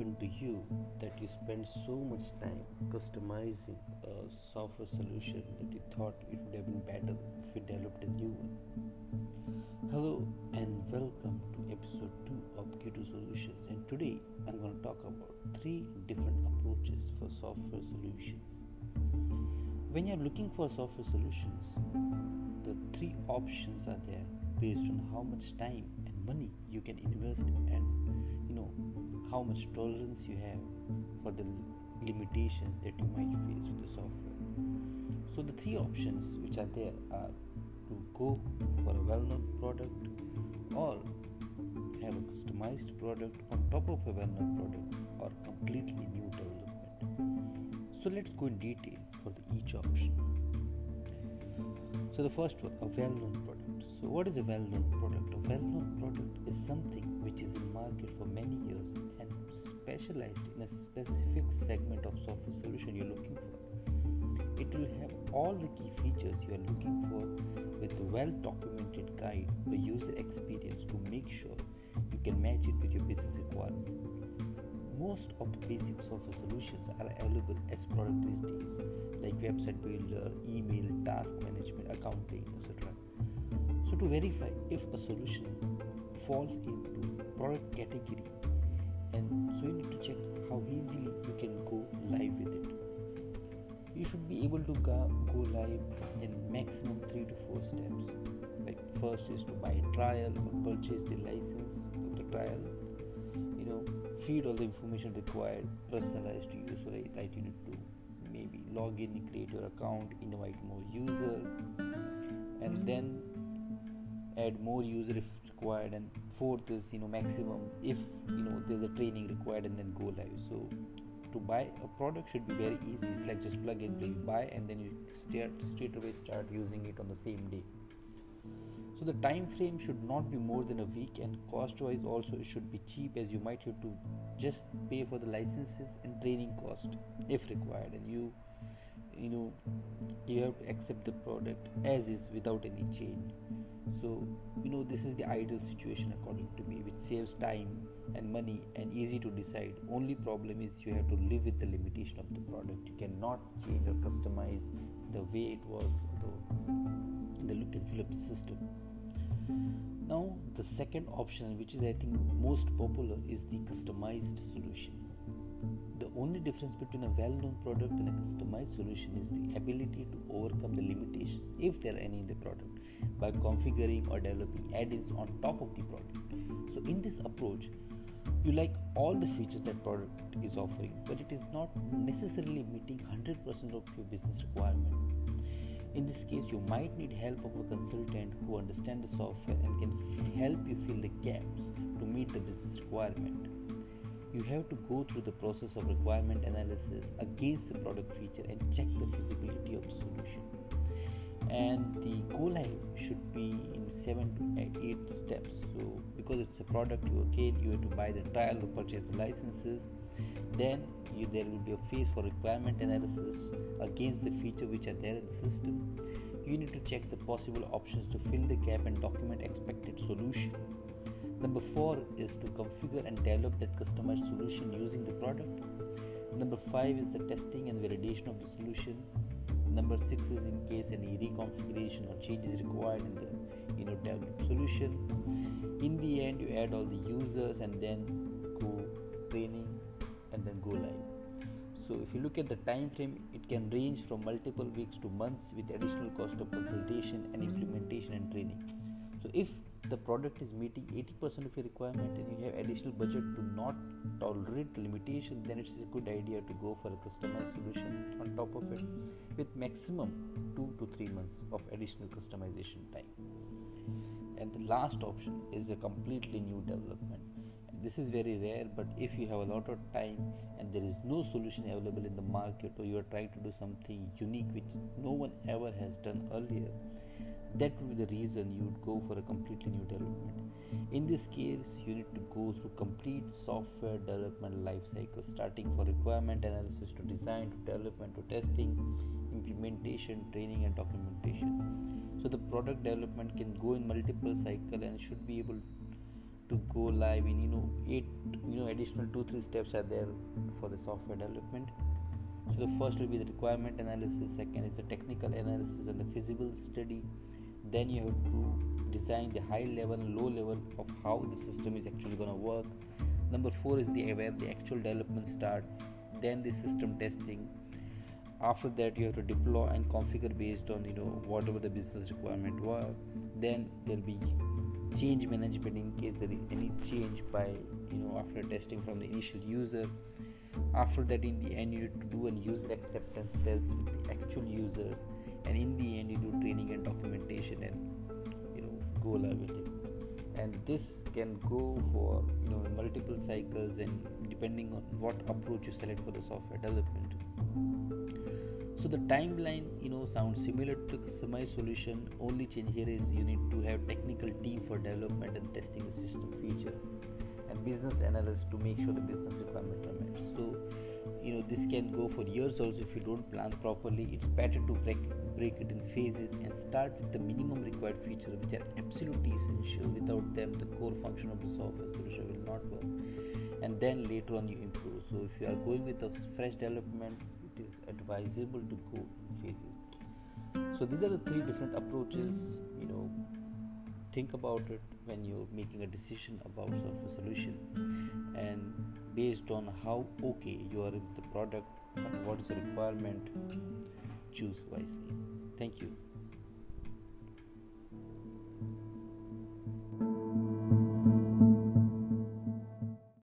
happened to you that you spent so much time customizing a software solution that you thought it would have been better if you developed a new one? Hello and welcome to episode 2 of Q2 Solutions and today I'm going to talk about three different approaches for software solutions. When you're looking for software solutions, the three options are there based on how much time and money you can invest and you know how much tolerance you have for the limitations that you might face with the software. So the three options which are there are to go for a well-known product or have a customized product on top of a well-known product or completely new development. So let's go in detail for each option. So the first one, a well-known product. So what is a well-known product? A well-known product is something which is in market for many years specialized in a specific segment of software solution you're looking for. It will have all the key features you are looking for with a well documented guide for user experience to make sure you can match it with your business requirement. Most of the basic software solutions are available as product these days, like website builder, email, task management, accounting, etc. So, to verify if a solution falls into product category and so you need to check how easily you can go live with it. You should be able to go, go live in maximum 3 to 4 steps. Like first is to buy a trial or purchase the license of the trial. You know feed all the information required personalized to you so that you need to maybe log in create your account invite more user. And mm-hmm. then add more user if required and fourth is you know maximum if you know there's a training required and then go live. So to buy a product should be very easy. It's like just plug and play. Buy and then you start straight away start using it on the same day. So the time frame should not be more than a week and cost wise also it should be cheap as you might have to just pay for the licenses and training cost if required. And you you know you have to accept the product as is without any change. So you know this is the ideal situation according to me which saves time and money and easy to decide. Only problem is you have to live with the limitation of the product. You cannot change or customize the way it works or the look and feel of the system. Now the second option which is i think most popular is the customized solution the only difference between a well known product and a customized solution is the ability to overcome the limitations, if there are any in the product, by configuring or developing add ins on top of the product. So, in this approach, you like all the features that product is offering, but it is not necessarily meeting 100% of your business requirement. In this case, you might need help of a consultant who understands the software and can f- help you fill the gaps to meet the business requirement you have to go through the process of requirement analysis against the product feature and check the feasibility of the solution. And the go live should be in 7 to 8 steps. So because it's a product you okay you have to buy the trial or purchase the licenses then you, there will be a phase for requirement analysis against the feature which are there in the system. You need to check the possible options to fill the gap and document expected solution Number four is to configure and develop that customized solution using the product. Number five is the testing and validation of the solution. Number six is in case any reconfiguration or change is required in the you know developed solution. In the end, you add all the users and then go training and then go live. So if you look at the time frame, it can range from multiple weeks to months with additional cost of consultation and implementation and training. So if the product is meeting 80% of your requirement and you have additional budget to not tolerate limitation then it's a good idea to go for a customized solution on top of it with maximum 2 to 3 months of additional customization time. And the last option is a completely new development this is very rare but if you have a lot of time and there is no solution available in the market or you are trying to do something unique which no one ever has done earlier that would be the reason you would go for a completely new development. In this case, you need to go through complete software development life cycle, starting for requirement analysis to design to development to testing, implementation, training, and documentation. So the product development can go in multiple cycle and should be able to go live in you know eight you know additional two three steps are there for the software development. So the first will be the requirement analysis second is the technical analysis and the feasible study. Then you have to design the high level low level of how the system is actually going to work. Number four is the where the actual development start then the system testing. After that you have to deploy and configure based on you know whatever the business requirement were. Then there'll be change management in case there is any change by you know after testing from the initial user. After that in the end you need to do a user acceptance test with the actual users and in the end you do training and documentation and you know go live with it. And this can go for you know multiple cycles and depending on what approach you select for the software development so the timeline you know sounds similar to semi solution. Only change here is you need to have technical team for development and testing the system feature and business analyst to make sure the business requirement are met. So you know this can go for years also if you don't plan properly. It's better to break break it in phases and start with the minimum required features which are absolutely essential. Without them the core function of the software solution will not work. And then later on you improve. So if you are going with a fresh development is advisable to go in phases so these are the three different approaches you know think about it when you're making a decision about software solution. And based on how okay you are with the product and what is the requirement choose wisely. Thank you